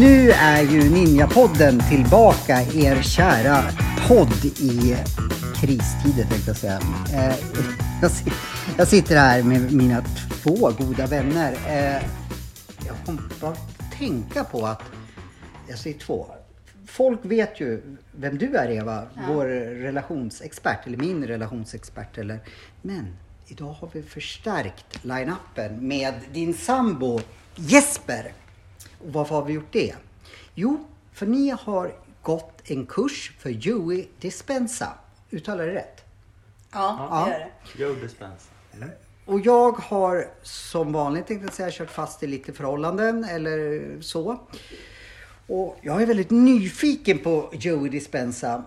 Nu är ju Ninjapodden tillbaka, er kära podd i kristider tänkte jag säga. Eh, jag sitter här med mina två goda vänner. Eh, jag kom bara att tänka på att jag säger två. Folk vet ju vem du är Eva, vår relationsexpert, eller min relationsexpert. Eller, men idag har vi förstärkt line-upen med din sambo Jesper. Och varför har vi gjort det? Jo, för ni har gått en kurs för Joey Dispenza. Uttalar jag det rätt? Ja, Ja. det gör det. Joe Dispenza. Och jag har som vanligt tänkte jag säga kört fast i lite förhållanden eller så. Och jag är väldigt nyfiken på Joey Dispenza.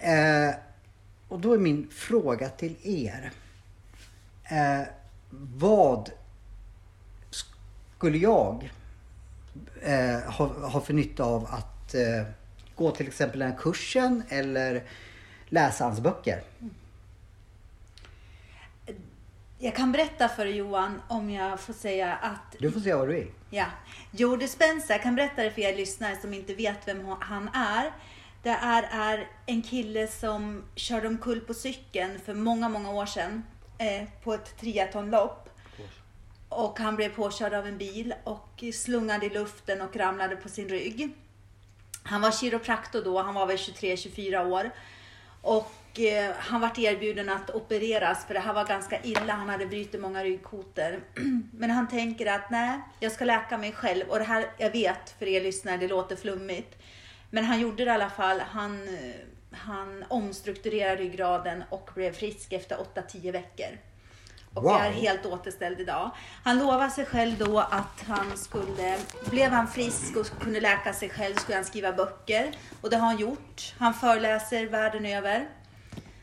Eh, och då är min fråga till er. Eh, vad skulle jag eh, ha, ha för nytta av att eh, gå till exempel den här kursen eller läsa hans böcker? Jag kan berätta för dig, Johan, om jag får säga att Du får säga vad du vill. Ja. Joe Dispenza, jag kan berätta det för er lyssnare som inte vet vem han är. Det är, är en kille som körde omkull på cykeln för många, många år sedan eh, på ett triathlonlopp. Och han blev påkörd av en bil och slungad i luften och ramlade på sin rygg. Han var kiropraktor då, han var väl 23-24 år. Och eh, han vart erbjuden att opereras för det här var ganska illa. Han hade brutit många ryggkotor. Men han tänker att nej, jag ska läka mig själv. Och det här, jag vet för er lyssnare, det låter flummigt. Men han gjorde det i alla fall. Han, eh, han omstrukturerade ryggraden och blev frisk efter 8-10 veckor. Och Wow. är helt återställd idag. Han lovade sig själv då att han skulle, blev han frisk och kunde läka sig själv skulle han skriva böcker. Och det har han gjort. Han föreläser världen över.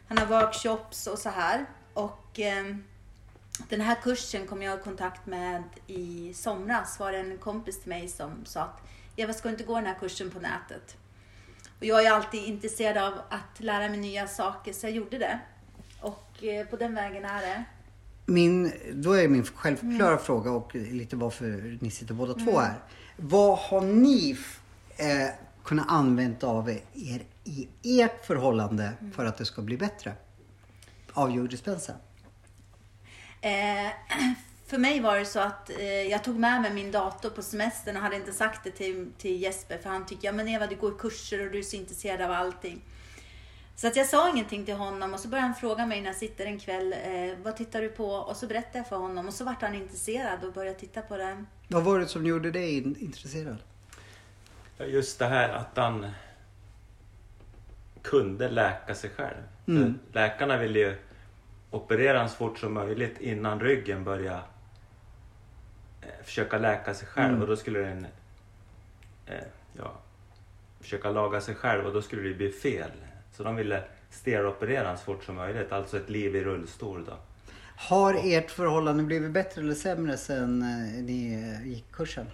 Han har workshops och så här. Och eh, den här kursen kom jag i kontakt med i somras. Var det en kompis till mig som sa att Eva, ska inte gå den här kursen på nätet? Och jag är alltid intresserad av att lära mig nya saker, så jag gjorde det. Och eh, på den vägen är det. Min, då är min självklara fråga och lite varför ni sitter båda två här. Vad har ni eh, kunnat använda av er i ert förhållande för att det ska bli bättre? Av Joe Dispenza? Eh, för mig var det så att eh, jag tog med mig min dator på semestern och hade inte sagt det till, till Jesper för han tyckte, ja men Eva du går kurser och du är så intresserad av allting. Så att jag sa ingenting till honom och så började han fråga mig när jag sitter en kväll, eh, vad tittar du på? Och så berättade jag för honom och så vart han intresserad och började titta på det. Vad var det som gjorde dig in- intresserad? Just det här att han kunde läka sig själv. Mm. Läkarna ville ju operera honom så fort som möjligt innan ryggen började eh, försöka läka sig själv Mm. och då skulle den eh, ja, försöka laga sig själv och då skulle det bli fel. Så de ville steroperera honom så fort som möjligt, alltså ett liv i rullstol då. Har ert förhållande blivit bättre eller sämre sen eh, ni gick kursen?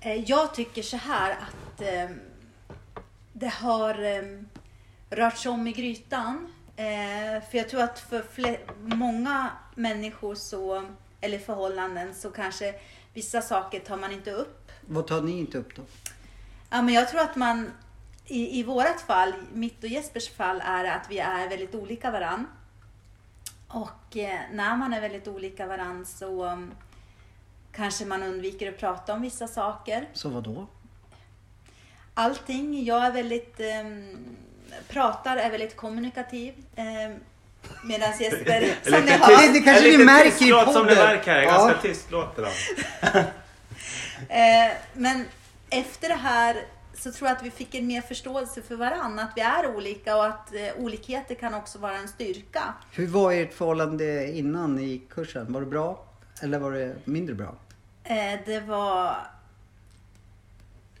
Eh, Jag tycker så här att eh, det har eh, rört sig om i grytan. Eh, för jag tror att för många människor så, eller förhållanden så kanske vissa saker tar man inte upp. Vad tar ni inte upp då? Ja, men jag tror att man i, i vårat fall, mitt och Jespers fall, är att vi är väldigt olika varann. Och eh, när man är väldigt olika varann så kanske man undviker att prata om vissa saker. Så vad då? Allting. Jag är väldigt, ehm, pratar, är väldigt kommunikativ. Eh, Medan Jesper, som ni hör. Det kanske liten märker tyst i låt som ni podden. märker här, Ja. ganska tyst låter de. Eh, men efter det här så tror jag att vi fick en mer förståelse för varandra. Att vi är olika och att eh, olikheter kan också vara en styrka. Hur var ert förhållande innan gick kursen? Var det bra? Eller var det mindre bra? Eh, det var,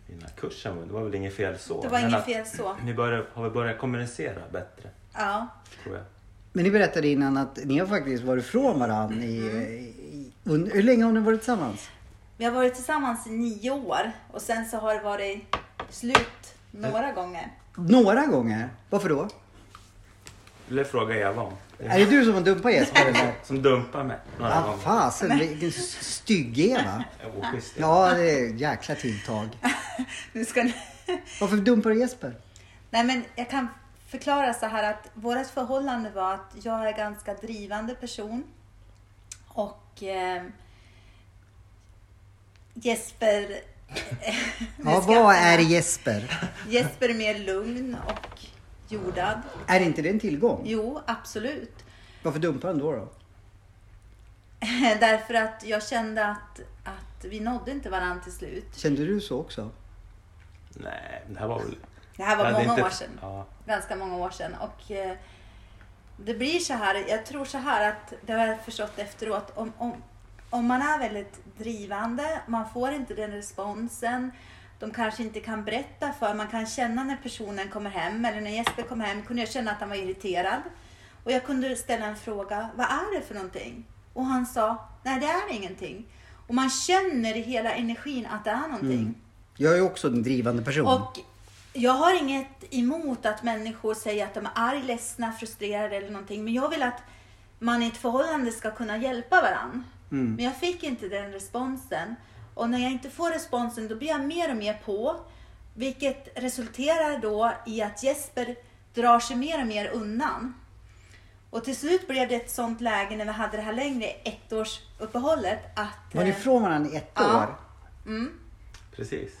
Den här kursen, det var väl inget fel så. det var inget fel så. Ni börjar, har väl börjat kommunicera bättre, Ja. tror jag. Men ni berättade innan att ni har faktiskt varit ifrån varandra i, i, under, Hur länge har ni varit tillsammans? Vi har varit tillsammans i nio år och sen så har det varit slut några gånger. Några gånger. Varför då? Eller fråga Eva om. Är det du som har dumpat Jesper eller? Som dumpar mig några Ja, gånger. fasen vilken stygg-Eva. Ja, det är ett jäkla tilltag. Nu ska ni... Varför dumpar du Jesper? Nej men jag kan förklara så här att vårt förhållande var att jag är ganska drivande person. Och eh, Jesper... Ja, vad är Jesper? Jesper är mer lugn och jordad. Är inte det en tillgång? Jo, absolut. Varför dumpar han då? då? Därför att jag kände att, att vi nådde inte varandra till slut. Kände du så också? Nej, det här var väl... Det här var många inte- år sedan. Ja. ganska många år sedan. Och eh, det blir så här, jag tror så här att det har jag förstått efteråt. Om, om, om man är väldigt drivande, man får inte den responsen. De kanske inte kan berätta för, man kan känna när personen kommer hem eller när Jesper kom hem kunde jag känna att han var irriterad. Och jag kunde ställa en fråga, vad är det för någonting? Och han sa, nej det är ingenting. Och man känner i hela energin att det är någonting. Mm. Jag är också en drivande person. Och jag har inget emot att människor säger att de är arg, ledsna, frustrerade eller någonting. Men jag vill att man i ett förhållande ska kunna hjälpa varandra. Mm. Men jag fick inte den responsen. Och när jag inte får responsen då blir jag mer och mer på. Vilket resulterar då i att Jesper drar sig mer och mer undan. Och till slut blev det ett sånt läge när vi hade det här längre ettårsuppehållet att... Var ni eh, ifrån varandra i ett Ja. år? Mm, Precis.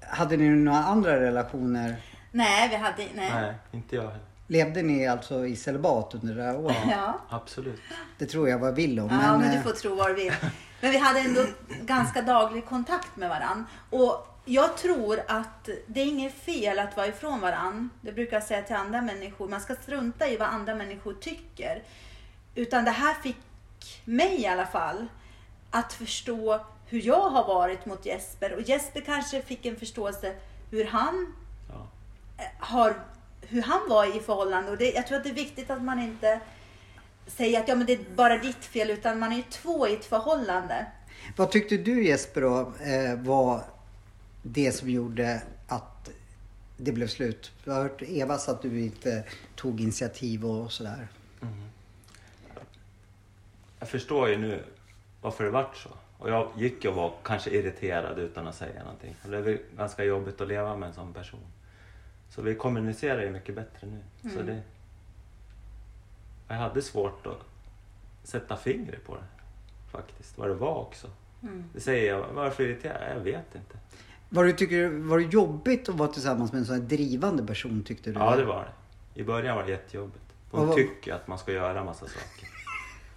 Hade ni några andra relationer? nej, vi hade... Nej. Nej, inte jag heller. Levde ni alltså i celibat under det här året? Ja. Absolut. Det tror jag vill om. Ja, men, eh, du får tro vad du vill. Men vi hade ändå ganska daglig kontakt med varann. Och jag tror att det är inget fel att vara ifrån varann. Det brukar jag säga till andra människor. Man ska strunta i vad andra människor tycker. Utan det här fick mig i alla fall att förstå hur jag har varit mot Jesper. Och Jesper kanske fick en förståelse hur han Ja. har, hur han var i förhållande. Och det, jag tror att det är viktigt att man inte säger att ja, men det är bara ditt fel, utan man är ju två i ett förhållande. Vad tyckte du Jesper då eh, var det som gjorde att det blev slut? Jag har hört Eva sa att du inte tog initiativ och sådär. Jag förstår ju nu varför det vart så. Och jag gick och var kanske irriterad utan att säga någonting. Det är väl ganska jobbigt att leva med en sån person. Så vi kommunicerar ju mycket bättre nu. Så det... Jag hade svårt att sätta fingret på det. Faktiskt. Vad det var också. Det säger jag. Varför irriterad? Jag vet inte. Var, du, tycker, var det jobbigt att vara tillsammans med en sån här drivande person tyckte du? Ja, det var det. I början var det jättejobbigt. Hon vad- tycker att man ska göra massa saker.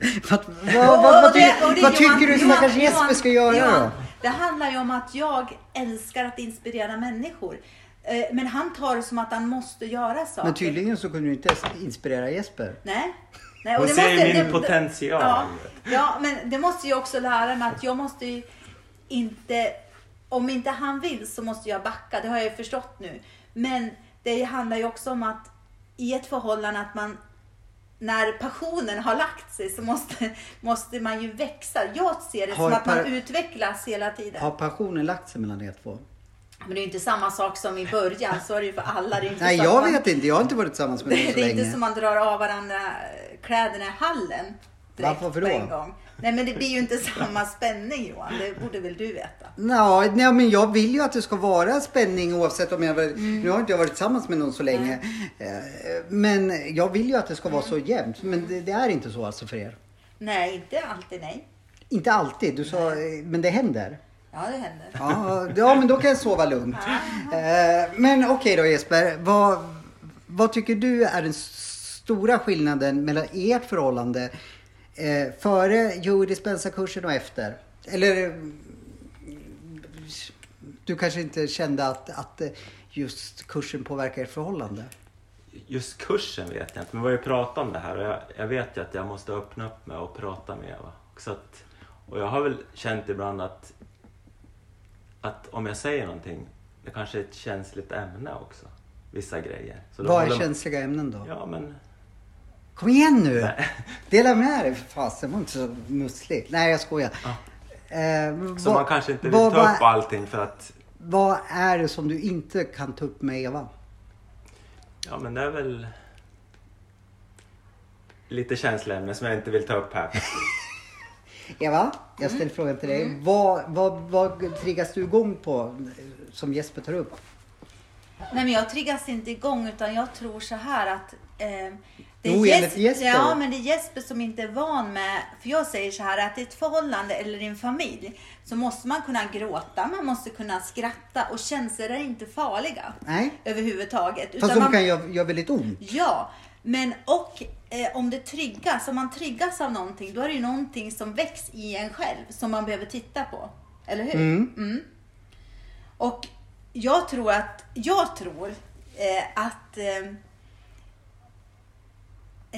Vad, det- ty- det- tycker du Johan- stackars Jesper ska göra Johan, då? Det handlar ju om att jag älskar att inspirera människor. Eh, Men han tar det som att han måste göra saker. Men tydligen så kunde du inte inspirera Jesper. Nej. Nej Hon det ser ju min det- potential. Ja, ja, men det måste jag också lära mig att jag måste ju inte... Om inte han vill så måste jag backa. Det har jag ju förstått nu. Men det handlar ju också om att i ett förhållande att man när passionen har lagt sig så måste, måste man ju växa. Jag ser det Har som att man utvecklas hela tiden. Har passionen lagt sig mellan er två? Men det är inte samma sak som i början. Så är det ju för alla. Det är inte Nej, jag man, vet inte. Jag har inte varit tillsammans med någon så det är inte länge. som man drar av varandra kläderna i hallen. Direkt Varför på då? en gång. Nej men det blir ju inte samma spänning Johan. Det borde väl du veta? Nej, men jag vill ju att det ska vara spänning oavsett om jag... Mm. Nu har inte jag varit tillsammans med någon så länge. Eh, Men jag vill ju att det ska vara så Mm. jämnt. Men det, det är inte så alltså för er. Nej, inte alltid nej. Inte alltid. Du sa, men det händer. Ja, det händer. Ja, ja men då kan jag sova lugnt. Eh, Men okej då Jesper. Vad, vad tycker du är den stora skillnaden mellan ert förhållande eh, före Joe Dispenza-kursen och efter? Eller du kanske inte kände att, att just kursen påverkar ert förhållande? Just kursen vet jag inte, men vi har ju pratat om det här och jag, jag vet ju att jag måste öppna upp mig och prata med Eva. Så att, och jag har väl känt ibland att, att om jag säger någonting, det kanske är ett känsligt ämne också. Vissa grejer. Så Vad är man- känsliga ämnen då? Ja, men Kom igen nu! Nej. Dela med dig för fasen, var inte så musslig. Nej jag skojar. Ja. Eh, Så vad- man kanske inte vill vad- ta upp allting för att... Vad är det som du inte kan ta upp med Eva? Ja men det är väl... Lite känsloämne som jag inte vill ta upp här. Eva, jag ställer frågan till dig. Vad, vad, vad triggas du igång på som Jesper tar upp? Nej men jag triggas inte igång utan jag tror så här att eh, det, är Jo, Jes- enligt Jesper. Ja men det är Jesper som inte är van med, för jag säger så här att i ett förhållande eller i en familj så måste man kunna gråta, man måste kunna skratta och känslor är inte farliga Nej. överhuvudtaget. Fast Utan de man- kan göra gör väldigt ont. Ja, men och eh, om det triggas, om man triggas av någonting, då är det ju någonting som väcks i en själv som man behöver titta på. Eller hur? Mm. Och jag tror att, jag tror eh, att eh,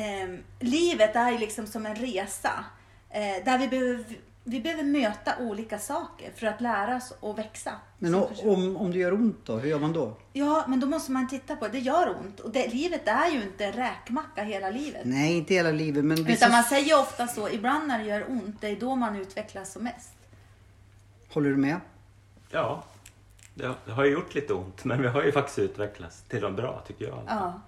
eh, livet är liksom som en resa. Eh, där vi behöver, vi behöver möta olika saker för att lära oss och växa. Men om, om det gör ont då, hur gör man då? Ja, men då måste man titta på det. Det gör ont. Och det, livet är ju inte en räkmacka hela livet. Nej, inte hela livet men vissa... Utan man säger ofta så, ibland när det gör ont, det är då man utvecklas som mest. Håller du med? Ja, det har- ju gjort lite ont men vi har ju faktiskt utvecklats till något bra tycker jag. Ja.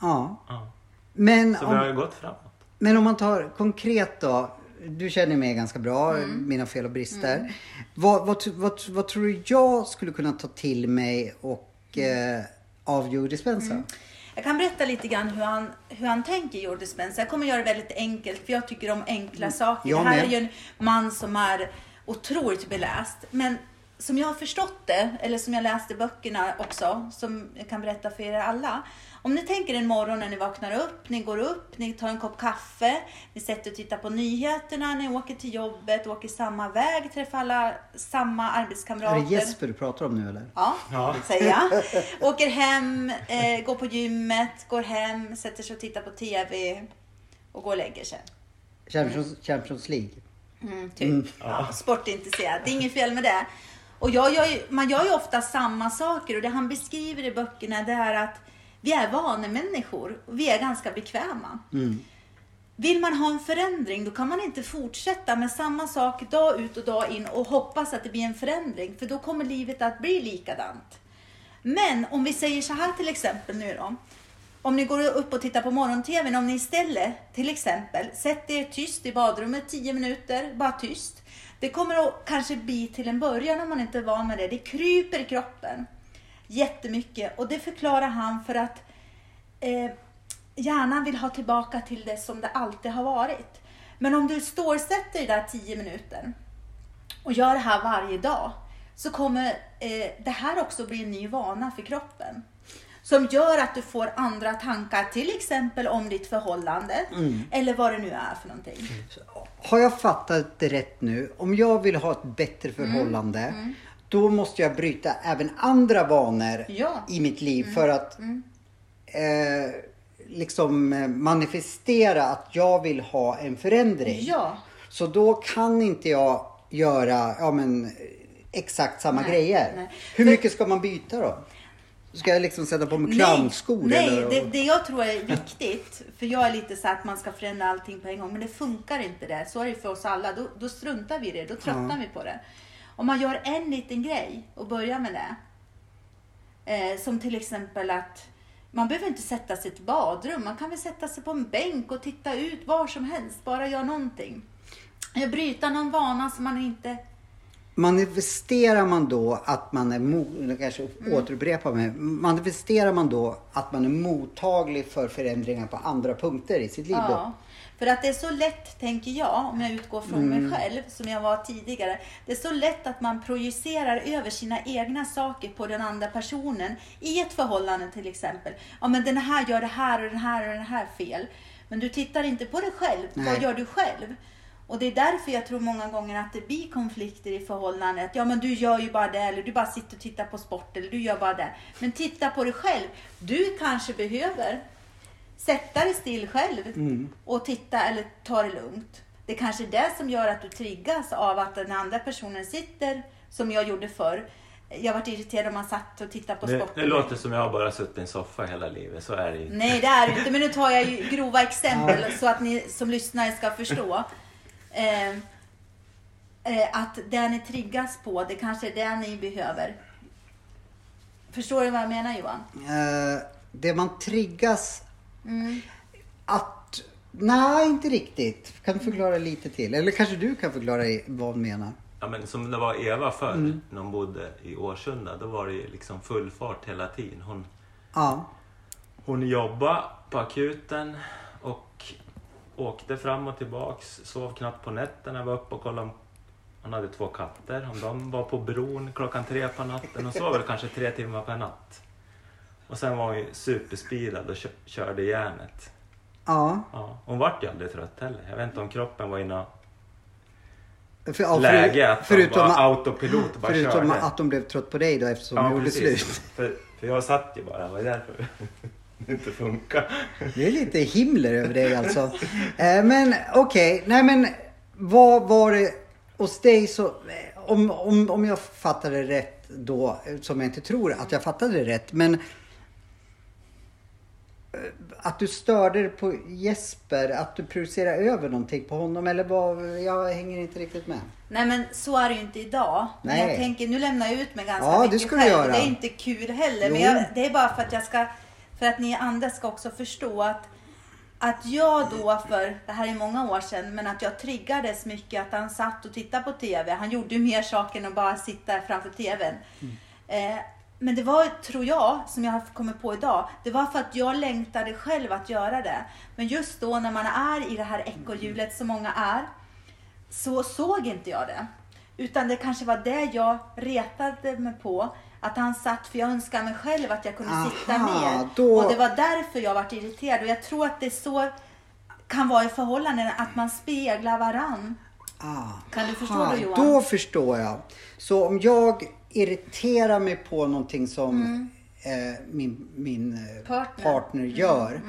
Ja. Ja. Men Så vi har ju om, gått framåt. men om man tar konkret då. Du känner mig ganska bra, Mm. mina fel och brister. Vad, vad, vad, vad tror du jag skulle kunna ta till mig och eh, av Joe Dispenza? Mm. Jag kan berätta lite grann hur han, hur han tänker, Joe Dispenza. Jag kommer göra det väldigt enkelt, för jag tycker om enkla saker. jag det här med. är ju en man som är otroligt beläst. Men som jag har förstått det, eller som jag läste böckerna också, som jag kan berätta för er alla. Om ni tänker en morgon när ni vaknar upp, ni går upp, ni tar en kopp kaffe, ni sätter och tittar på nyheterna, ni åker till jobbet, åker samma väg, träffar alla samma Är arbetskamrater. det Jesper du pratar om nu eller? Ja, Ja. säger jag. Åker hem, eh, går på gymmet, går hem, sätter sig och tittar på TV och går och lägger sig. Champions, Champions League. Mm, typ. Ja, sportintresserad. Det är inget fel med det. Och jag gör ju, man gör ju ofta samma saker och det han beskriver i böckerna det är att vi är vanemänniskor och vi är ganska bekväma. Vill man ha en förändring då kan man inte fortsätta med samma sak dag ut och dag in och hoppas att det blir en förändring för då kommer livet att bli likadant. Men om vi säger så här till exempel nu då. Om ni går upp och tittar på morgon-tvn, om ni istället till exempel sätter er tyst i badrummet 10 minuter, bara tyst. Det kommer att kanske bli till en början om man inte är van med det. Det kryper i kroppen jättemycket och det förklarar han för att eh, hjärnan vill ha tillbaka till det som det alltid har varit. Men om du stålsätter dig där 10 minuter och gör det här varje dag så kommer eh, det här också bli en ny vana för kroppen. Som gör att du får andra tankar, till exempel om ditt förhållande eller vad det nu är för någonting. Har jag fattat det rätt nu? Om jag vill ha ett bättre Mm. förhållande. Då måste jag bryta även andra vanor Ja. Mm. i mitt liv för att eh, liksom eh, manifestera att jag vill ha en förändring. Ja, Så då kan inte jag göra ja, men, eh, exakt samma Nej, grejer. nej. Hur mycket ska man byta då? Ska jag liksom sätta på mig clownskor? Nej, eller? det, det jag tror är viktigt, för jag är lite så att man ska förändra allting på en gång, men det funkar inte det. Så är det för oss alla. Då, då struntar vi i det, då tröttnar vi på det. Om man gör en liten grej och börjar med det. Eh, som till exempel att man behöver inte sätta sig i ett badrum. Man kan väl sätta sig på en bänk och titta ut var som helst. Bara göra någonting. Bryta någon vana som man inte... Manifesterar man då att man är, mo- kanske Mm. återupprepar mig, manifesterar man då att man är mottaglig för förändringar på andra punkter i sitt liv då? Ja, för att det är så lätt, tänker jag, om jag utgår från Mm. mig själv, som jag var tidigare. Det är så lätt att man projicerar över sina egna saker på den andra personen. I ett förhållande till exempel. Ja, men den här gör det här och den här och den här fel. Men du tittar inte på dig själv. Nej. Vad gör du själv? Och det är därför jag tror många gånger att det blir konflikter i förhållandet. Ja men du gör ju bara det, eller du bara sitter och tittar på sport, eller du gör bara det. Men titta på dig själv. Du kanske behöver sätta dig still själv och titta eller ta det lugnt. Det är kanske är det som gör att du triggas av att den andra personen sitter som jag gjorde förr. Jag varit irriterad om man satt och tittade på Det, sport. det låter som jag har bara suttit i en soffa hela livet. Så är det ju. Nej, det är det inte. Men nu tar jag ju grova exempel så att ni som lyssnare ska förstå. Eh, eh, att det ni triggas på, det kanske är det ni behöver. Förstår du vad jag menar Johan? Eh, det man triggas Mm. att... Nej, inte riktigt. Kan du förklara lite till? Eller kanske du kan förklara vad du menar? Ja, men som det var Eva förr, när hon bodde i Årsunda, då var det ju liksom full fart hela tiden. Hon, Ja. hon jobbade på akuten och åkte fram och tillbaks, sov knappt på nätterna, var uppe och kollade om hon hade två katter, om de var på bron klockan tre på natten. Hon sov väl kanske tre timmar per natt. Och sen var hon ju superspeedad och kö- körde järnet. Ja. Ja, hon vart ju aldrig trött heller. Jag vet inte om kroppen var i något För, ja, läge att förutom, de var autopilot och bara förutom körde. att de blev trött på dig då eftersom de Ja, gjorde precis. slut. För, för jag satt ju bara, det var därför inte funkar. Det är lite himler över dig alltså. Eh, men okej, nej men vad var det hos dig så... eh, Om, om, om jag fattade rätt då, som jag inte tror att jag fattade det rätt, men... eh, Att du störde på Jesper, att du projicerade över någonting på honom eller vad? Jag hänger inte riktigt med. Nej men så är det ju inte idag. Men Nej. jag tänker, nu lämnar jag ut mig ganska Ja, det mycket ska du själv. göra. Det är inte kul heller. Men Jo. jag, det är bara för att jag ska, för att ni andra ska också förstå att att jag då för, det här är många år sedan, men att jag triggades mycket att han satt och tittade på TV. Han gjorde ju mer saker än att bara sitta framför TVn. Eh, men det var, tror jag, som jag har kommit på idag, det var för att jag längtade själv att göra det. Men just då när man är i det här ekorrhjulet som många är, så såg inte jag det. Utan det kanske var det jag retade mig på. Att han satt, för jag önskade mig själv att jag kunde sitta Aha, ner. då- Och det var därför jag var irriterad. Och jag tror att det så kan vara i förhållanden, att man speglar varann. Ah, Kan du förstå då, Johan? Då förstår jag. Så om jag irriterar mig på någonting som eh, min, min eh, Partner. partner gör.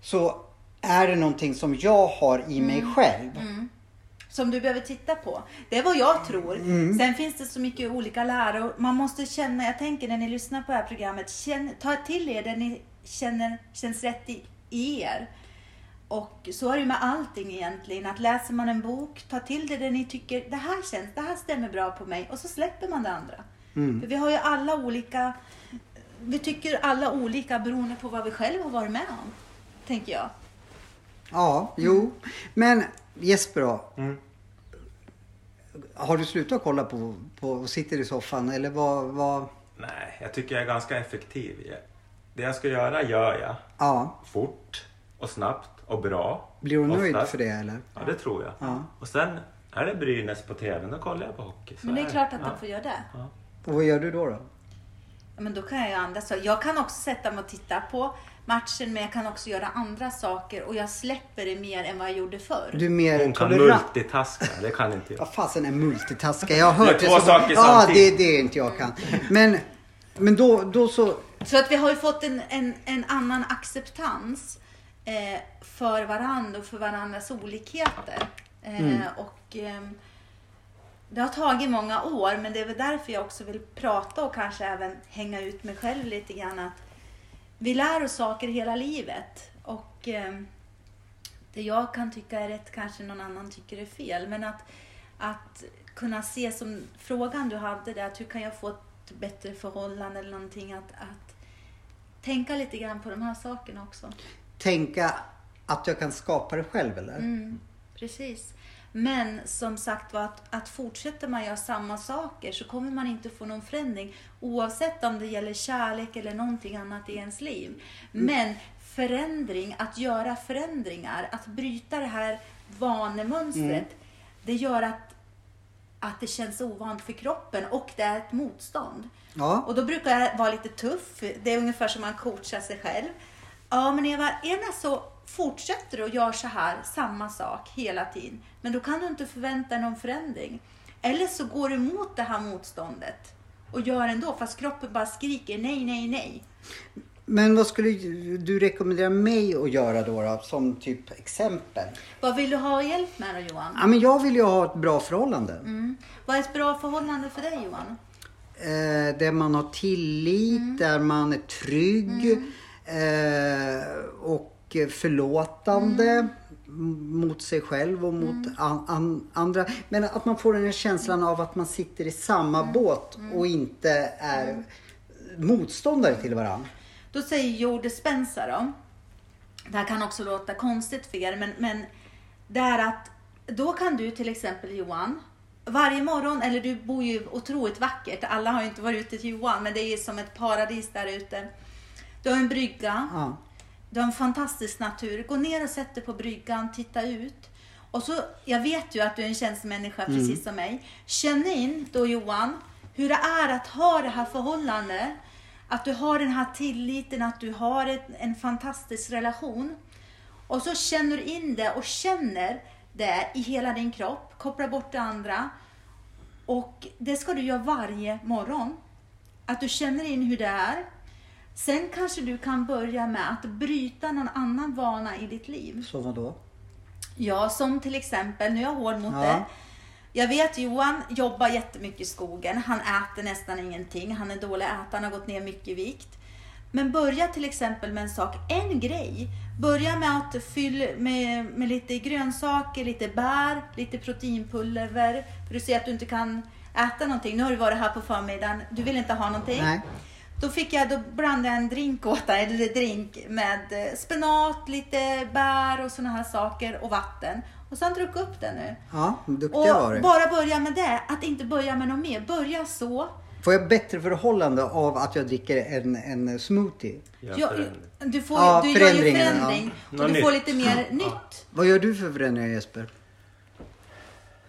Så är det någonting som jag har i mig själv. Som du behöver titta på. Det är vad jag tror. Mm. Sen finns det så mycket olika läror. Man måste känna, jag tänker när ni lyssnar på det här programmet, känn, ta till er det ni känner känns rätt i, i er. Och så är det ju med allting egentligen. Att läser man en bok, ta till det det ni tycker, det här känns, det här stämmer bra på mig. Och så släpper man det andra. För vi har ju alla olika, vi tycker alla olika beroende på vad vi själva har varit med om. Tänker jag. Ja, jo. Men Jesper då. Mm. Har du slutat kolla på, på och sitter i soffan eller vad? vad? Nej, jag tycker jag är ganska effektiv. Det jag ska göra gör jag. Ja, Fort och snabbt och bra. blir hon nöjd för det eller? Ja, det tror jag. Ja. Och sen är det Brynäs på TVn, då kollar jag på hockey. Så Men det är klart att ja. de får göra det. Och vad gör du då? då? Ja, men då kan jag andra saker. Jag kan också sätta mig och titta på matchen, men jag kan också göra andra saker och jag släpper det mer än vad jag gjorde förr. Du är mer Hon kan tolerant. multitaska, det kan inte jag. Vad fasen är multitaska? Jag har hört Det är två så- saker Ja, det, samtidigt. det är inte jag kan. Men, men då, då så... Så att vi har ju fått en, en, en annan acceptans eh, för varandra och för varandras olikheter. Eh, Och ehm, det har tagit många år, men det är väl därför jag också vill prata och kanske även hänga ut mig själv lite grann. Att vi lär oss saker hela livet. Och ehm, det jag kan tycka är rätt kanske någon annan tycker är fel. Men att, att kunna se som frågan du hade där, att hur kan jag få ett bättre förhållande eller någonting. Att, att tänka lite grann på de här sakerna också. Tänka att jag kan skapa det själv eller? Mm, precis. Men som sagt var, att, att fortsätter man göra samma saker så kommer man inte få någon förändring. Oavsett om det gäller kärlek eller någonting annat i ens liv. Men förändring, att göra förändringar, att bryta det här vanemönstret. Det gör att, att det känns ovant för kroppen och det är ett motstånd. Ja. Och då brukar jag vara lite tuff. Det är ungefär som man coachar sig själv. Ja, men Eva, ena så fortsätter du och gör så här, samma sak hela tiden. Men då kan du inte förvänta dig någon förändring. Eller så går du emot det här motståndet och gör ändå, fast kroppen bara skriker nej, nej, nej. Men vad skulle du rekommendera mig att göra då, då som typ exempel? Vad vill du ha hjälp med då, Johan? Ja, men jag vill ju ha ett bra förhållande. Mm. Vad är ett bra förhållande för dig, Johan? Eh, där man har tillit, där man är trygg eh, och förlåtande. m- mot sig själv och mot an, an, andra. Men att man får den här känslan av att man sitter i samma båt och inte är motståndare till varandra. Då säger Joe Dispenza då. Det här kan också låta konstigt för er, men, men det är att då kan du till exempel Johan, varje morgon, eller du bor ju otroligt vackert, alla har ju inte varit ute till Johan, men det är som ett paradis där ute. Du har en brygga, Ja. Du har en fantastisk natur. Gå ner och sätt dig på bryggan, titta ut. Och så, jag vet ju att du är en känstomänniska precis som mig. Känn in då Johan, hur det är att ha det här förhållandet. Att du har den här tilliten, att du har ett, en fantastisk relation. Och så känner du in det och känner det i hela din kropp. Koppla bort det andra. Och det ska du göra varje morgon. Att du känner in hur det är. Sen kanske du kan börja med att bryta någon annan vana i ditt liv. Så vadå? Ja, som till exempel, nu är jag hård mot Ja. det. Jag vet Johan jobbar jättemycket i skogen. Han äter nästan ingenting. Han är dålig att äta. Han har gått ner mycket i vikt. Men börja till exempel med en sak, en grej. Börja med att fylla med, med lite grönsaker, lite bär, lite proteinpulver. För du ser att du inte kan äta någonting. Nu har du varit här på förmiddagen. Du vill inte ha någonting. Nej. Då, fick jag, då blandade jag en drink åt eller drink med eh, spenat, lite bär och såna här saker och vatten. Och sen druck upp det nu. Ja, duktiga var Och du. bara börja med det, att inte börja med något mer. Börja så. Får jag bättre förhållande av att jag dricker en, en smoothie? Ja, du får, Ja, du gör ju förändring. ja. Och du får lite mer nytt. Vad gör du för förändringar Jesper?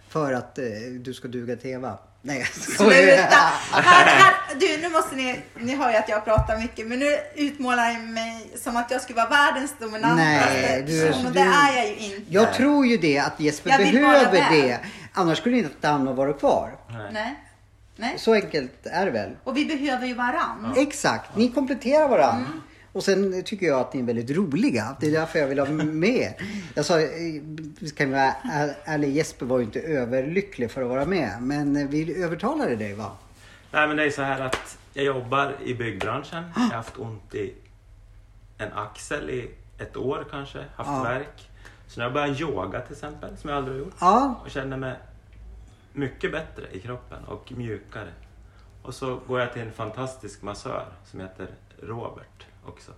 För att eh, du ska duga till Eva? Nej, jag. Sluta! Här, här, du, nu måste ni, ni hör ju att jag pratar mycket, men nu utmålar jag mig som att jag skulle vara världens dominantaste Nej, du person, och det är jag ju inte. Jag tror ju det att Jesper behöver det. Annars skulle inte han ha varit kvar. Nej. Nej. Nej. Så enkelt är det väl? Och vi behöver ju varann. Exakt, ni kompletterar varandra. Mm. Och sen tycker jag att ni är väldigt roliga. Det är därför jag vill ha med. Jag sa, eh, vi kan vara är- ärlig, Jesper var ju inte överlycklig för att vara med. Men eh, vi övertalade dig va? Nej men det är så här att jag jobbar i byggbranschen. Jag har haft ont i en axel i ett år kanske. Haft Ja. värk. Så när jag började yoga till exempel, som jag aldrig har gjort. Ja, Och känner mig mycket bättre i kroppen och mjukare. Och så går jag till en fantastisk massör som heter Robert också.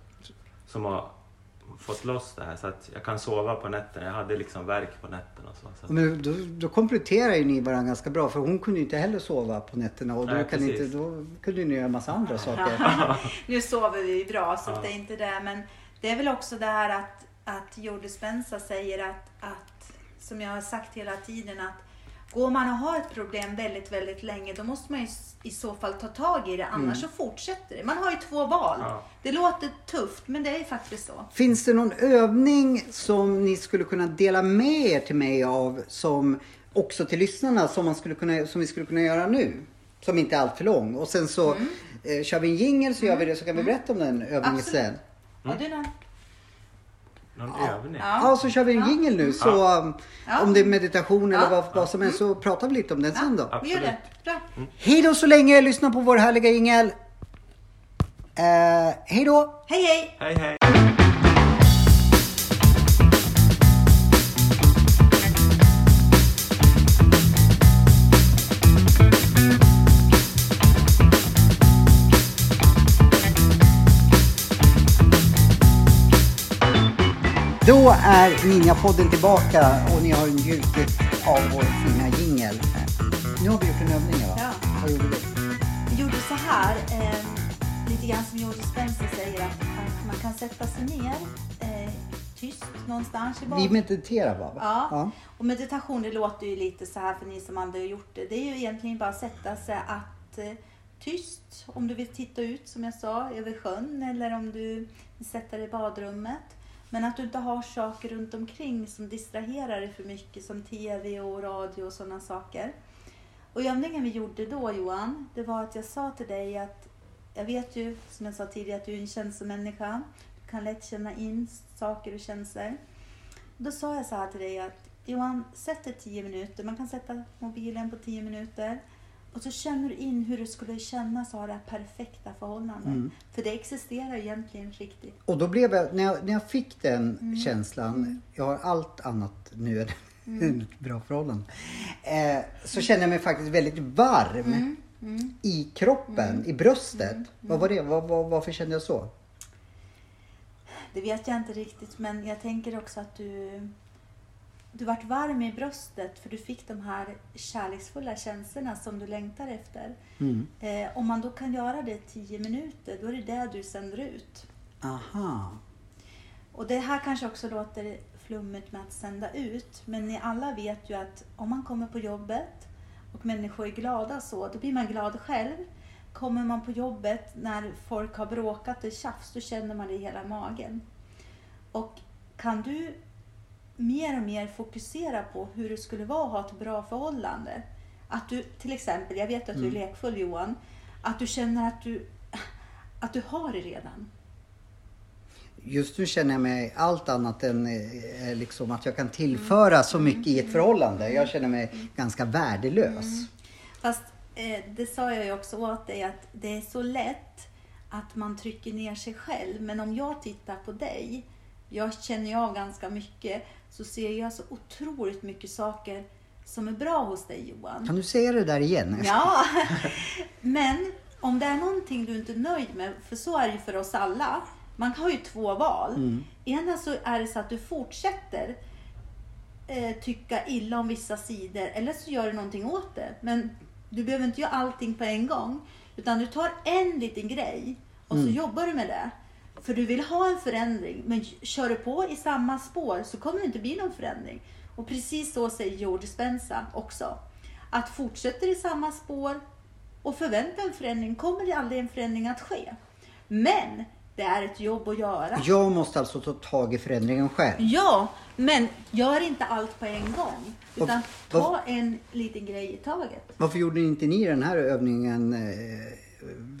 Som har fått loss det här så att jag kan sova på nätterna. Jag hade liksom värk på nätterna och så. så att, men då, då kompletterar ju ni varandra ganska bra. För hon kunde ju inte heller sova på nätterna. Och då, Nej, kan inte, då kunde ni göra massa andra saker. nu sover vi bra så Ja. det är inte det. Men det är väl också det här att, att Joe Dispenza säger att, att, som jag har sagt hela tiden, att går man och har ett problem väldigt, väldigt länge, då måste man ju i så fall ta tag i det. Annars så fortsätter det. Man har ju två val. Ja. Det låter tufft, men det är faktiskt så. Finns det någon övning som ni skulle kunna dela med er till mig av som också till lyssnarna som, man skulle kunna, som vi skulle kunna göra nu? Som inte är allt för lång. Och sen så eh, kör vi en jingle så gör vi det så kan vi berätta om den övningen Absolut. sen. Har du någon? Någon övning. Ja, så kör vi en jingle nu. Så um, Ja. om det är meditation eller Ja. vad, vad som helst så pratar vi lite om den sen då. Vi gör det. Bra. Hej då så länge, lyssna på vår härliga jingel. Eh, hej då! Hej, hej! Hej hej! Då är Ninjapodden tillbaka och ni har njutit av vår fina jingel. Nu har vi gjort en övning va? Ja. Vad gjorde vi? Vi gjorde så här, eh, lite grann som George Spencer säger, att, att man kan sätta sig ner eh, tyst någonstans i Vi mediterar va? Ja. Och meditation, det låter ju lite så här för ni som aldrig har gjort det. Det är ju egentligen bara att sätta sig att eh, tyst, om du vill titta ut som jag sa, över sjön eller om du vill sätta dig i badrummet. Men att du inte har saker runt omkring som distraherar dig för mycket som TV och radio och sådana saker. Och övningen vi gjorde då Johan, det var att jag sa till dig att jag vet ju som jag sa tidigare att du är en känslomänniska. Du kan lätt känna in saker och känslor. Då sa jag så här till dig att Johan, sätt dig 10 minuter. Man kan sätta mobilen på 10 minuter. Och så känner du in hur det skulle kännas att ha det här perfekta förhållandet. Mm. För det existerar egentligen riktigt. Och då blev jag, när jag, när jag fick den Mm. känslan, jag har allt annat nu än ett bra förhållande. Eh, så kände jag mig faktiskt väldigt varm Mm. i kroppen, i bröstet. Vad var det? Vad, vad, varför kände jag så? Det vet jag inte riktigt men jag tänker också att du du vart varm i bröstet för du fick de här kärleksfulla känslorna som du längtar efter. Mm. Eh, om man då kan göra det i tio minuter, då är det det du sänder ut. Aha. Och det här kanske också låter flummigt med att sända ut, men ni alla vet ju att om man kommer på jobbet och människor är glada så, då blir man glad själv. Kommer man på jobbet när folk har bråkat och tjafs, då känner man det i hela magen. Och kan du mer och mer fokusera på hur det skulle vara att ha ett bra förhållande. Att du till exempel, jag vet att du är lekfull Johan, att du känner att du, att du har det redan. Just nu känner jag mig allt annat än eh, liksom att jag kan tillföra så mycket i ett förhållande. Jag känner mig ganska värdelös. Fast eh, det sa jag ju också åt dig att det är så lätt att man trycker ner sig själv. Men om jag tittar på dig, jag känner ju av ganska mycket, så ser jag så otroligt mycket saker som är bra hos dig Johan. Kan du säga det där igen? Ja, men om det är någonting du inte är nöjd med, för så är det ju för oss alla. Man har ju två val. Ena så är det så att du fortsätter eh, tycka illa om vissa sidor eller så gör du någonting åt det. Men du behöver inte göra allting på en gång. Utan du tar en liten grej och så jobbar du med det. För du vill ha en förändring. Men kör du på i samma spår så kommer det inte bli någon förändring. Och precis så säger George Dispenza också. Att fortsätter i samma spår och förväntar en förändring kommer det aldrig en förändring att ske. Men det är ett jobb att göra. Jag måste alltså ta tag i förändringen själv. Ja, men gör inte allt på en gång. Utan vad- ta en liten grej i taget. Varför gjorde inte ni den här övningen eh,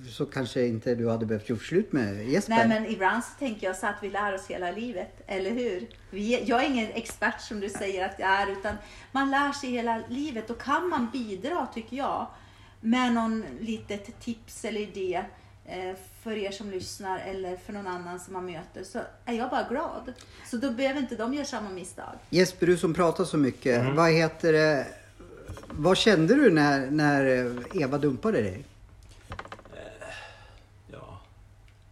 så kanske inte du hade behövt gjort slut med Jesper? Nej men ibland så tänker jag så att vi lär oss hela livet, eller hur? Vi, jag är ingen expert som du säger att jag är, utan man lär sig hela livet och kan man bidra, tycker jag, med någon litet tips eller idé eh, för er som lyssnar eller för någon annan som man möter så är jag bara glad. Så då behöver inte de göra samma misstag. Jesper, du som pratar så mycket. Vad heter det? Vad kände du när, när Eva dumpade dig? Ja.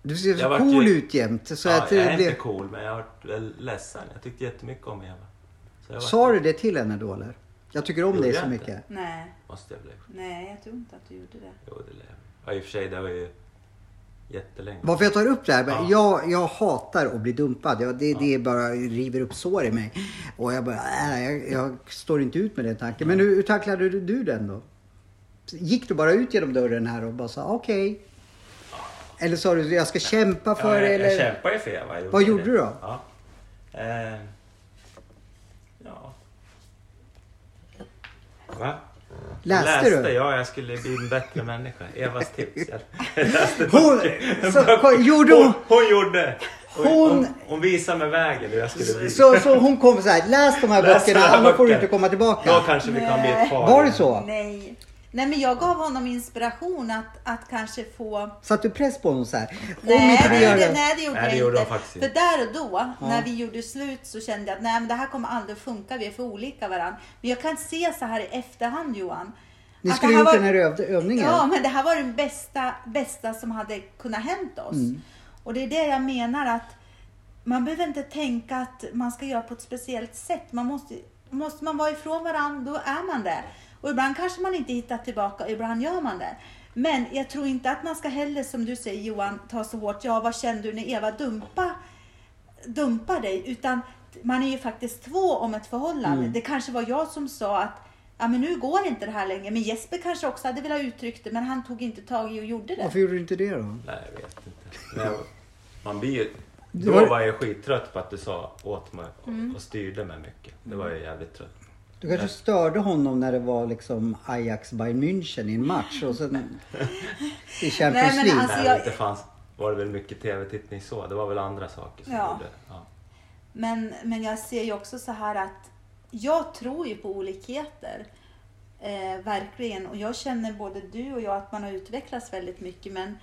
Du ser så cool ju- ut jämt. Så ja, att det jag är blev... inte cool men jag har varit ledsen. Jag tyckte jättemycket om Eva. Så Sa du det till henne då eller? Jag tycker om dig så inte? mycket. Nej, Måste jag bli. nej, jag tror inte att du gjorde det. Jo det lär jag. Ja, i och för sig det var ju jättelänge. Varför jag tar upp det här? Ja. Jag, jag hatar att bli dumpad. Jag, det, det bara river upp sår i mig. Och jag bara, äh, jag, jag står inte ut med den tanken. Men hur, hur tacklade du, du den då? Gick du bara ut genom dörren här och bara sa okej? Eller sa du jag ska kämpa för ja, det? jag, Eller? jag kämpade ju för Eva. jag Vad gjorde det. du då? Ja. Eh, ja. Va? Läste jag läste, du? Ja, jag skulle bli en bättre människa. Evas tips. Hon, så, gjorde hon, hon, hon gjorde! Hon, Hon- hon, hon visade mig vägen hur jag skulle bli. så, så hon kom så här, läs de här Läs böckerna annars får du inte komma tillbaka. Då kanske vi kan bli ett par. Var det så? Nej. Nej, men jag gav honom inspiration att, att kanske få Satte du press på honom så här? Nej, det gjorde, det. nej, det gjorde Nej, det jag gjorde inte. faktiskt För där och då, när vi gjorde slut, så kände jag att nej, men det här kommer aldrig att funka. Vi är för olika varandra. Men jag kan se så här i efterhand, Johan. Ni att skulle det gjort var- den här öv- övningen. Ja, men det här var den bästa, bästa som hade kunnat hänt oss. Mm. Och det är det jag menar att man behöver inte tänka att man ska göra på ett speciellt sätt. Man måste, måste man vara ifrån varandra, då är man det. Och ibland kanske man inte hittar tillbaka, ibland gör man det. Men jag tror inte att man ska heller, som du säger Johan, ta så hårt. Ja, vad kände du när Eva dumpa, dumpar dig? Utan man är ju faktiskt två om ett förhållande. Mm. Det kanske var jag som sa att ja, men nu går inte det här längre. Men Jesper kanske också hade velat uttrycka det, men han tog inte tag i och gjorde det. Varför gjorde du inte det då? Nej, jag vet inte. Men jag, man blir ju... Då var- jag skittrött på att du sa åt mig och, Mm. och styrde mig mycket. Det var jag jävligt trött. Du kanske störde honom när det var liksom Ajax Bayern München i en match och sen i Champions Nej, men League. alltså- jag- inte fanns, var det väl mycket tv-tittning så. Det var väl andra saker som Ja. gjorde... Ja. Men, men jag ser ju också så här att jag tror ju på olikheter. Eh, verkligen. Och jag känner både du och jag att man har utvecklats väldigt mycket. Men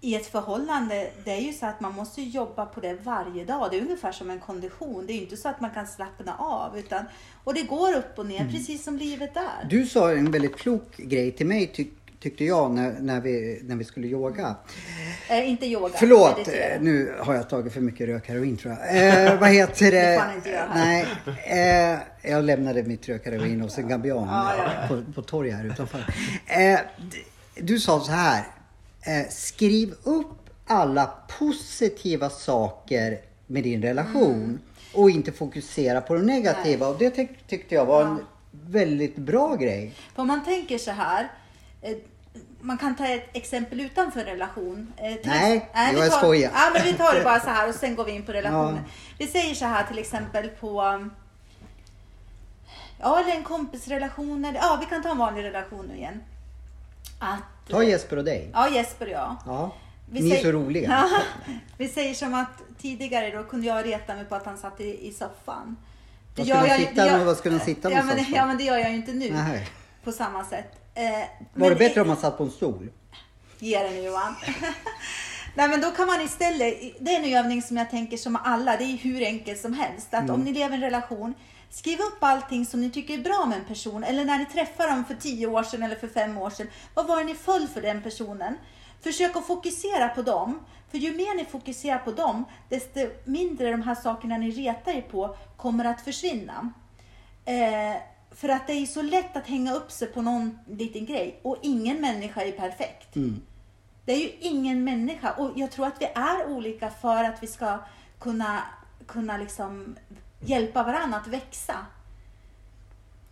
i ett förhållande, det är ju så att man måste jobba på det varje dag. Det är ungefär som en kondition. Det är ju inte så att man kan slappna av. Utan, och det går upp och ner, Mm. precis som livet är. Du sa en väldigt klok grej till mig tyck, tyckte jag när, när, vi, när vi skulle yoga. Eh, inte yoga. Förlåt, meditera. eh, nu har jag tagit för mycket rökheroin tror jag. Eh, vad heter det? Det får inte göra här. Nej, eh, jag lämnade mitt rökheroin hos en gambian Ja, ja, ja. På, på torget här utanför. Eh, du sa så här. Eh, skriv upp alla positiva saker med din relation Mm. och inte fokusera på det negativa. Och det tyck, tyckte jag var en väldigt bra grej. För om man tänker så här. Eh, man kan ta ett exempel utanför relation. Eh, Nej, ex- jag tar, skojar. Ja, men vi tar det bara så här och sen går vi in på relationen. Vi säger så här till exempel på um, Ja, eller en kompisrelation. Eller, ja, vi kan ta en vanlig relation nu igen. Att, Ta Jesper och dig. Ja, Jesper och jag. Ja, Vi ni är säger- så roliga. Ja, vi säger som att tidigare då kunde jag reta mig på att han satt i, i soffan. Vad skulle han jag- sitta? Vad skulle han sitta ja, men, ja, men det gör jag ju inte nu. Nej. På samma sätt. Eh, Var det bättre om man satt på en stol? Ge den Johan. Nej men då kan man istället, det är en övning som jag tänker som alla, det är hur enkelt som helst. Att om ni lever i en relation, skriv upp allting som ni tycker är bra med en person. Eller när ni träffar dem för tio år sedan eller för fem år sedan. Vad var det ni föll för den personen? Försök att fokusera på dem. För ju mer ni fokuserar på dem, desto mindre de här sakerna ni retar er på kommer att försvinna. Eh, för att det är så lätt att hänga upp sig på någon liten grej. Och ingen människa är perfekt. Det är ju ingen människa och jag tror att vi är olika för att vi ska kunna, kunna liksom hjälpa varandra att växa.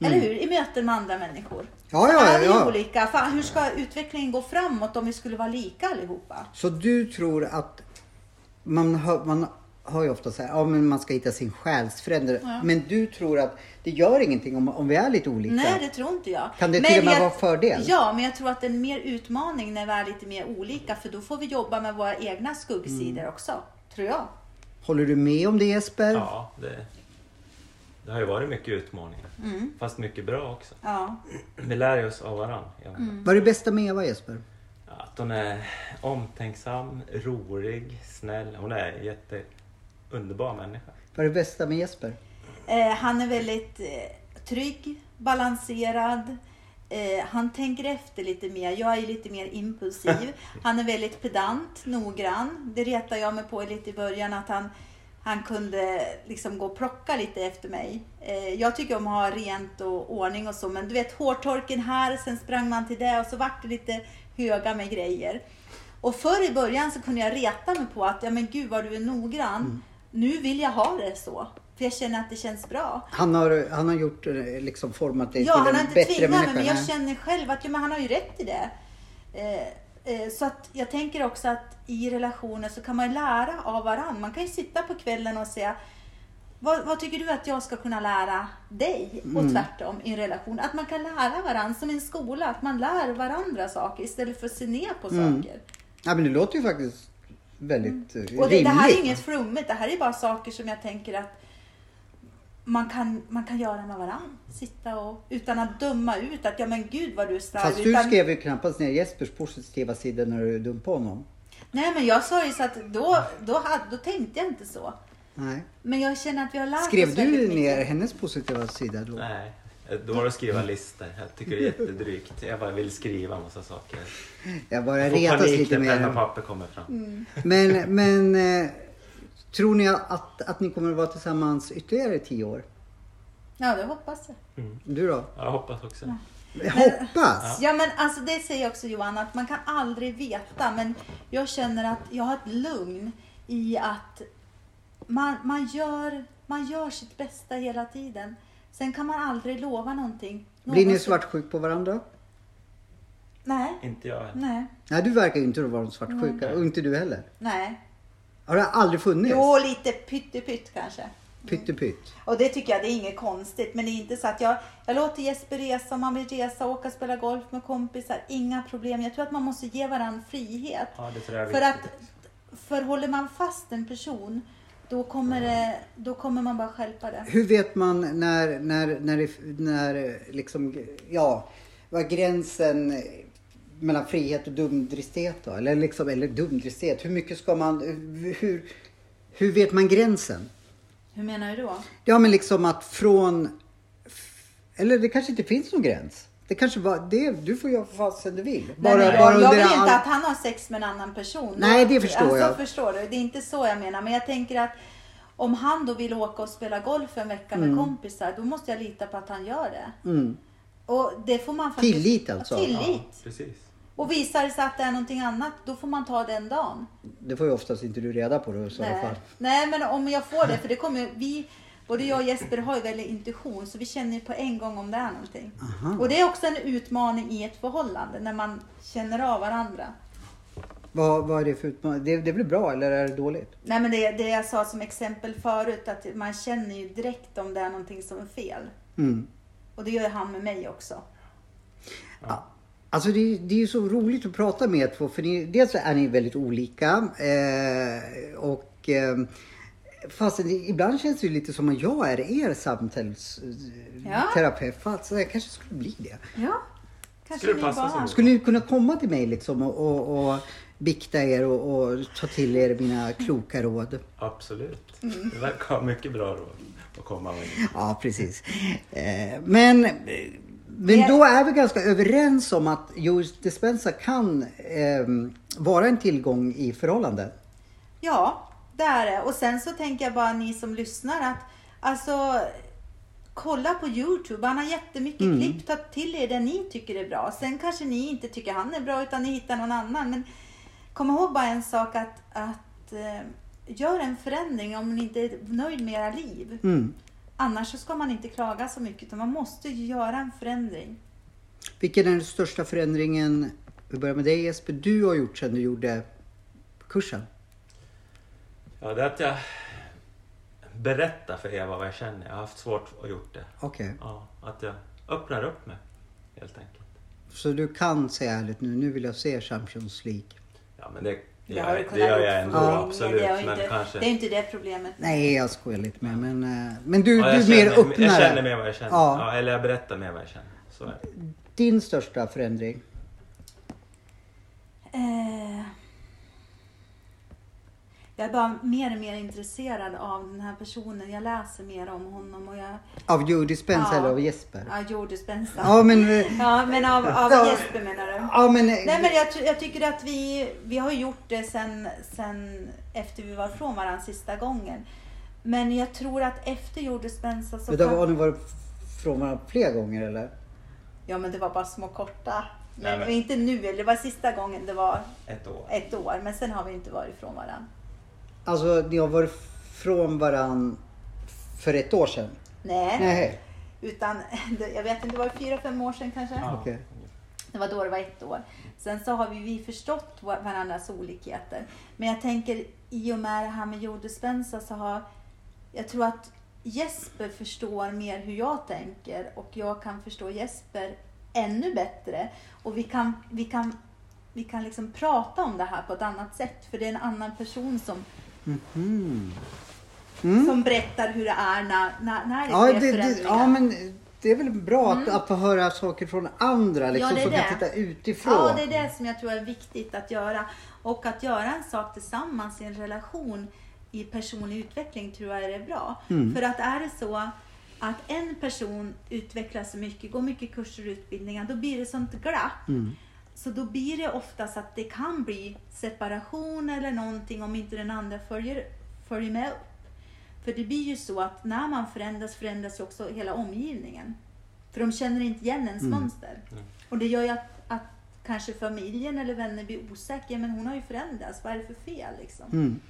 Eller hur? I möten med andra människor. Mm. Ja, ja, vi ja. olika. Fan, hur ska utvecklingen gå framåt om vi skulle vara lika allihopa? Så du tror att man hör, man hör ju ofta så här, ja men man ska hitta sin själsfrände. Ja. Men du tror att det gör ingenting om, om vi är lite olika? Nej, det tror inte jag. Kan det Men till och med jag- vara fördel? Ja, men jag tror att det är en mer utmaning när vi är lite mer olika. För då får vi jobba med våra egna skuggsidor Mm. också. Tror jag. Håller du med om det Jesper? Ja, det, det har ju varit mycket utmaningar. Mm. Fast mycket bra också. Ja. Vi lär oss av varandra. Mm. Vad är det bästa med Eva Jesper? Att hon är omtänksam, rolig, snäll. Hon är en jätteunderbar människa. Vad är det bästa med Jesper? Eh, han är väldigt eh, trygg, balanserad. Eh, han tänker efter lite mer. Jag är lite mer impulsiv. Han är väldigt pedant, noggrann. Det retar jag mig på lite i början att han, han kunde liksom gå och plocka lite efter mig. Eh, jag tycker om att ha rent och ordning och så. Men du vet hårtorken här, sen sprang man till det och så vart det lite höga med grejer. Och förr i början så kunde jag reta mig på att, ja men gud vad du är noggrann. Nu vill jag ha det så. För jag känner att det känns bra. Han har, han har gjort, eh, liksom format dig Ja, till han har en inte bättre tvingat människa. mig, men jag känner själv att ja, men han har ju rätt i det. Eh, eh, så att jag tänker också att i relationer så kan man ju lära av varandra. Man kan ju sitta på kvällen och säga vad, vad tycker du att jag ska kunna lära dig? Och Mm. tvärtom i en relation. Att man kan lära varandra, som i en skola, att man lär varandra saker istället för att se ner på Mm. saker. Ja, men det låter ju faktiskt väldigt eh, Och det, rimligt. det här är inget flummigt, det här är bara saker som jag tänker att man kan, man kan göra med varandra. Sitta och, utan att döma ut att ja men gud vad du är stark. Fast du utan, skrev ju knappast ner Jespers positiva sida när du dumpade honom. Nej men jag sa ju så att då, då, hade, då tänkte jag inte så. Nej. Men jag känner att vi har lärt Skrev oss du väldigt ner mycket. hennes positiva sida då? Nej, då var det att skriva listor. Jag tycker det är jättedrygt. Jag bara vill skriva massa saker. Jag bara Jag får retas panik lite när penna och mer. papper kommer fram. Mm. Men, men eh, tror ni att, att ni kommer att vara tillsammans ytterligare tio år? Ja det hoppas jag. Du då? Jag hoppas också. Jag hoppas! Ja men alltså det säger jag också Johan, att man kan aldrig veta. Men jag känner att jag har ett lugn i att man, man, gör, man gör sitt bästa hela tiden. Sen kan man aldrig lova någonting. Blir ni svartsjuk på varandra? Nej, Inte jag. nej, Nej, du verkar ju inte vara någon svartsjuka. Och inte du heller. nej. Har det aldrig funnits? Jo, lite pyttepytt kanske. Pyttepytt. Och det tycker jag det är inget konstigt. Men det är inte så att jag, jag låter Jesper resa om han vill resa, åka och spela golf med kompisar. Inga problem. Jag tror att man måste ge varandra frihet. Ja, det tror jag är För att för håller man fast en person då kommer, det, då kommer man bara stjälpa det. Hur vet man när, när, när, det, när liksom, ja, vad gränsen mellan frihet och dumdristighet då? Eller liksom, eller dumdristighet, hur mycket ska man, hur, hur vet man gränsen? Hur menar du då? Ja men liksom att från, eller det kanske inte finns någon gräns. Det kanske bara, det, du får göra vad fasen du vill. Nej, men jag, jag vill inte all... att han har sex med en annan person. Nej, det förstår alltså, jag. förstår du. Det är inte så jag menar. Men jag tänker att om han då vill åka och spela golf en vecka med Mm. kompisar, då måste jag lita på att han gör det. Mm. Och det får man faktiskt... Tillit alltså. Tillit. Ja, precis. Och visar det sig att det är någonting annat, då får man ta den dagen. Det får ju oftast inte du reda på då i så Nej. fall. Nej, men om jag får det, för det kommer vi, både jag och Jesper har ju väldigt intuition, så vi känner ju på en gång om det är någonting. Aha. Och det är också en utmaning i ett förhållande, när man känner av varandra. Vad, vad är det för utmaning? Det, det väl bra eller är det dåligt? Nej, men det, det jag sa som exempel förut, att man känner ju direkt om det är någonting som är fel. Mm. Och det gör han med mig också. Alltså det, det är ju så roligt att prata med er två för ni, dels så är ni väldigt olika eh, och eh, fast det, ibland känns det lite som att jag är er Ja. samtalsterapeut. Fast jag kanske skulle bli det. Ja, kanske Skulle ni passa bara... Skulle ni kunna komma till mig liksom och, och, och bikta er och, och ta till er mina kloka råd? Absolut. Det verkar ha mycket bra råd att komma med. Ja, precis. Eh, men, men då är vi ganska överens om att Joe Dispenza kan eh, vara en tillgång i förhållanden. Ja, det är det. Och sen så tänker jag bara ni som lyssnar att alltså kolla på Youtube. Han har jättemycket Mm. klipp. Ta till er det ni tycker är bra. Sen kanske ni inte tycker han är bra utan ni hittar någon annan. Men kom ihåg bara en sak att, att eh, gör en förändring om ni inte är nöjd med era liv. Mm. Annars så ska man inte klaga så mycket utan man måste göra en förändring. Vilken är den största förändringen, vi börjar med dig Jesper, du har gjort sedan du gjorde kursen? Ja, det är att jag berättar för Eva vad jag känner. Jag har haft svårt att gjort det. Okej. Ja, att jag öppnar upp mig helt enkelt. Så du kan säga ärligt nu, nu vill jag se Champions League. Ja, men det, det, gör, det gör jag ändå, länge. absolut. Det Men inte, kanske... det är inte det problemet. Nej, jag skojar lite med men, eh, men du, Ja, du är mer öppnare. jag känner mer vad jag känner. Ja. Ja. eller jag berättar mer vad jag känner. Så. Din största förändring? Eh, jag är bara mer och mer intresserad av den här personen. Jag läser mer om honom och jag... Av Joe Dispenza Ja. eller av Jesper? Ja, Joe Dispenza. Ja men... eh, Ja, men av, av Ja. Jesper menar du? Ja men... Nej men jag, jag tycker att vi, vi har gjort det sen, sen efter vi var från varandra sista gången. Men jag tror att efter Joe Dispenza så... Vänta, kan- har ni varit från varandra flera gånger eller? Ja men det var bara små korta. Men, Nej, men- inte nu, eller det var sista gången det var Ett år. ett år. Men sen har vi inte varit från varandra. Alltså ni har varit från varandra för ett år sedan? Nej. Nej. Utan, jag vet inte, det var fyra, fem år sedan kanske. Ja. Okej. Det var då det var ett år. Sen så har vi, vi förstått va- varandras olikheter. Men jag tänker i och med det här med Joe Dispenza så har jag tror att Jesper förstår mer hur jag tänker och jag kan förstå Jesper ännu bättre. Och vi kan, vi kan, vi kan liksom prata om det här på ett annat sätt för det är en annan person som, Mhm. som berättar hur det är när, när, när det Ja, sker det, det, ja men det är väl bra att, att få höra saker från andra liksom, är som kan titta utifrån. Ja, det är det som jag tror är viktigt att göra. Och att göra en sak tillsammans i en relation i personlig utveckling tror jag är bra. Mm. För att är det så att en person utvecklas så mycket, går mycket kurser och utbildningar, då blir det sånt glapp. Mm. Så då blir det oftast att det kan bli separation eller någonting om inte den andra följer, följer med upp. För det blir ju så att när man förändras förändras ju också hela omgivningen. För de känner inte igen ens Mm. mönster. Och det gör ju att, att kanske familjen eller vänner blir osäkra. Men hon har ju förändrats. Vad är det för fel liksom? Mm.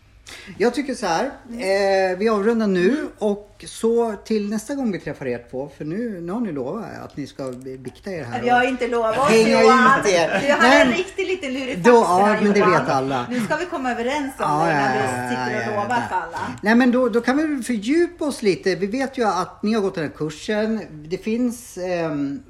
Jag tycker så här, eh, vi avrundar nu och så till nästa gång vi träffar er två, för nu, nu har ni lovat att ni ska bikta er här. Vi har inte lovat Hänga ut er. Du har en riktig liten lurifax ja, men det Johan. vet alla. Nu ska vi komma överens om Ja, det när ja, du sitter och ja, lovar ja. alla. Nej men då, då kan vi fördjupa oss lite. Vi vet ju att ni har gått den här kursen. Det finns ehm,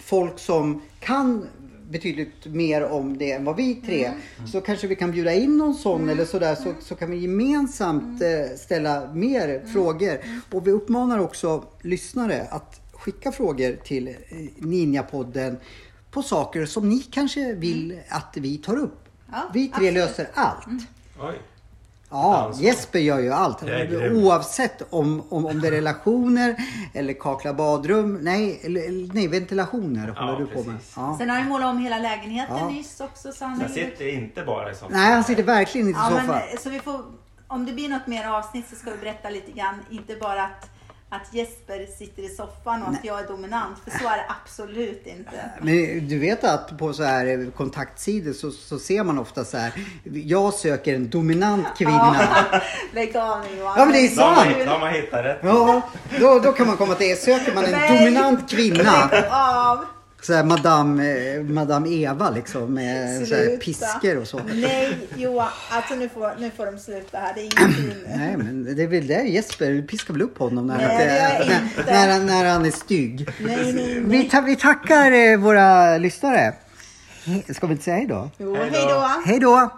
folk som kan betydligt mer om det än vad vi tre. Så kanske vi kan bjuda in någon sån eller sådär så, så kan vi gemensamt eh, ställa mer frågor. Och vi uppmanar också lyssnare att skicka frågor till eh, Ninjapodden på saker som ni kanske vill att vi tar upp. Ja, vi tre absolut. löser allt. Oj. Ja. Jesper gör ju allt. Oavsett om, om, om det är relationer eller kakla badrum. Nej, nej ventilationer håller Ja, du på med. Ja. Sen har han målat om hela lägenheten Ja. nyss också. Så han Så är- sitter inte bara i soffan. Nej, han sitter verkligen inte i Ja, soffan. eh, så vi får, om det blir något mer avsnitt så ska vi berätta lite grann. Inte bara att, att Jesper sitter i soffan och att jag är dominant. För så är det absolut inte. Men du vet att på så här kontaktsidor så, så ser man ofta så här. Jag söker en dominant kvinna. Lägg av nu. Ja, men det är Då har sant. man, då har man hittat rätt. Ja, då, då kan man komma till det. Söker man en Nej. dominant kvinna. Lägg av. Så här Madame, eh, Madame Eva liksom med så här Sluta. piskor och så. Nej Johan, alltså nu får, nu får de sluta här. Det är ingenting nu. Nej men det är väl det Jesper, du piskar väl upp honom när, Nej, det gör jag när, inte. när, han- när han är stygg. Nej, nej, nej. Vi, ta, vi tackar eh, våra lyssnare. He- Ska vi inte säga hej då? Jo, Hej då. Hej då!